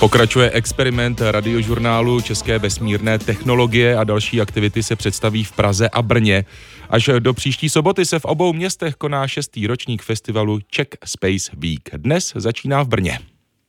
Pokračuje experiment radiožurnálu České vesmírné technologie a další aktivity se představí v Praze a Brně. Až do příští soboty se v obou městech koná šestý ročník festivalu Czech Space Week. Dnes začíná v Brně.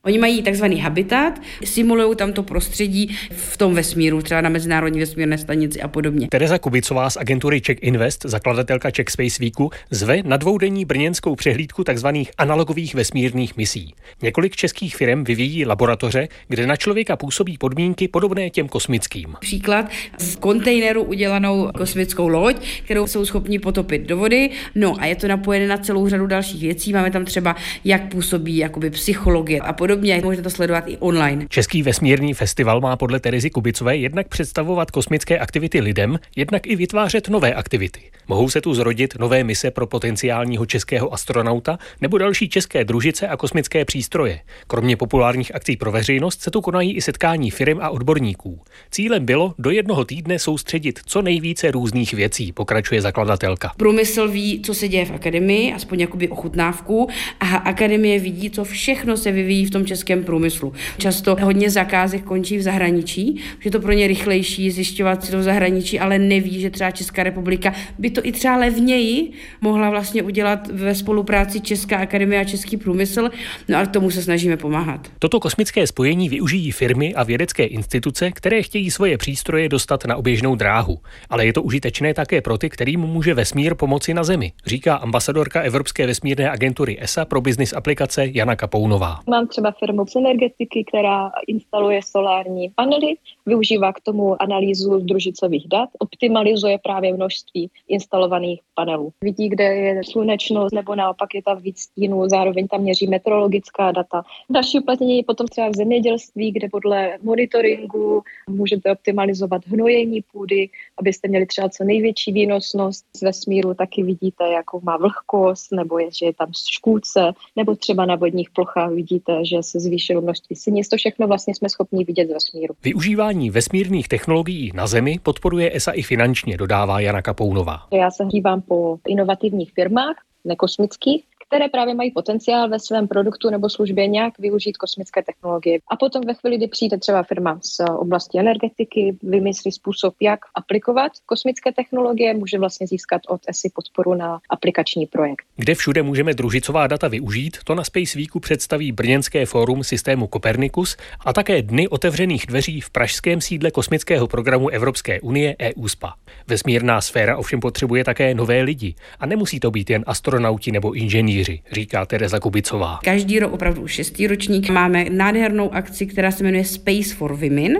Oni mají takzvaný habitat, simulují tam to prostředí v tom vesmíru, třeba na Mezinárodní vesmírné stanici a podobně. Tereza Kubicová z agentury Czech Invest, zakladatelka Czech Space Weeku, zve na dvoudenní brněnskou přehlídku takzvaných analogových vesmírných misí. Několik českých firm vyvíjí laboratoře, kde na člověka působí podmínky podobné těm kosmickým. Příklad z kontejneru udělanou kosmickou loď, kterou jsou schopni potopit do vody. No a je to napojené na celou řadu dalších věcí. Máme tam třeba, jak působí jakoby psychologie a podobně podobně. Můžete to sledovat i online. Český vesmírný festival má podle Terezy Kubicové jednak představovat kosmické aktivity lidem, jednak i vytvářet nové aktivity. Mohou se tu zrodit nové mise pro potenciálního českého astronauta nebo další české družice a kosmické přístroje. Kromě populárních akcí pro veřejnost se tu konají i setkání firm a odborníků. Cílem bylo do jednoho týdne soustředit co nejvíce různých věcí, pokračuje zakladatelka. Průmysl ví, co se děje v akademii, aspoň jakoby ochutnávku, a akademie vidí, co všechno se vyvíjí v tom tom českém průmyslu. Často hodně zakázek končí v zahraničí, že to pro ně rychlejší zjišťovat si to v zahraničí, ale neví, že třeba Česká republika by to i třeba levněji mohla vlastně udělat ve spolupráci Česká akademie a Český průmysl, no a k tomu se snažíme pomáhat. Toto kosmické spojení využijí firmy a vědecké instituce, které chtějí svoje přístroje dostat na oběžnou dráhu. Ale je to užitečné také pro ty, kterým může vesmír pomoci na Zemi, říká ambasadorka Evropské vesmírné agentury ESA pro business aplikace Jana Kapounová. Mám třeba firmu z energetiky, která instaluje solární panely, využívá k tomu analýzu družicových dat, optimalizuje právě množství instalovaných panelů. Vidí, kde je slunečnost nebo naopak je tam víc stínů, zároveň tam měří meteorologická data. Další uplatnění je potom třeba v zemědělství, kde podle monitoringu můžete optimalizovat hnojení půdy, abyste měli třeba co největší výnosnost z vesmíru, taky vidíte, jakou má vlhkost, nebo je, že je tam škůdce, nebo třeba na vodních plochách vidíte, že se zvýšilo množství sinic. To všechno vlastně jsme schopni vidět z vesmíru. Využívání vesmírných technologií na Zemi podporuje ESA i finančně, dodává Jana Kapounová. Já se hýbám po inovativních firmách, nekosmických, které právě mají potenciál ve svém produktu nebo službě nějak využít kosmické technologie. A potom ve chvíli, kdy přijde třeba firma z oblasti energetiky, vymyslí způsob, jak aplikovat kosmické technologie, může vlastně získat od ESI podporu na aplikační projekt. Kde všude můžeme družicová data využít, to na Space Weeku představí Brněnské fórum systému Copernicus a také dny otevřených dveří v pražském sídle kosmického programu Evropské unie EUSPA. Vesmírná sféra ovšem potřebuje také nové lidi a nemusí to být jen astronauti nebo inženýři pilíři, říká Tereza Kubicová. Každý rok, opravdu šestý ročník, máme nádhernou akci, která se jmenuje Space for Women.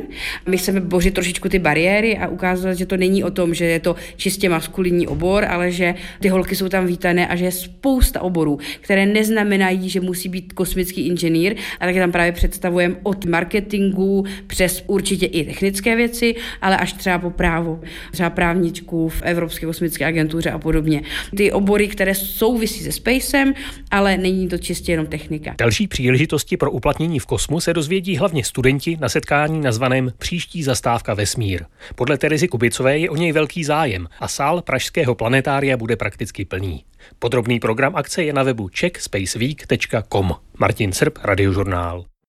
My chceme bořit trošičku ty bariéry a ukázat, že to není o tom, že je to čistě maskulinní obor, ale že ty holky jsou tam vítané a že je spousta oborů, které neznamenají, že musí být kosmický inženýr, ale také tam právě představujeme od marketingu přes určitě i technické věci, ale až třeba po právo, třeba právničku v Evropské kosmické agentuře a podobně. Ty obory, které souvisí se spacem, ale není to čistě jenom technika. Další příležitosti pro uplatnění v kosmu se dozvědí hlavně studenti na setkání nazvaném Příští zastávka vesmír. Podle Terezy Kubicové je o něj velký zájem a sál Pražského planetária bude prakticky plný. Podrobný program akce je na webu checkspaceweek.com. Martin Srb, Radiožurnál.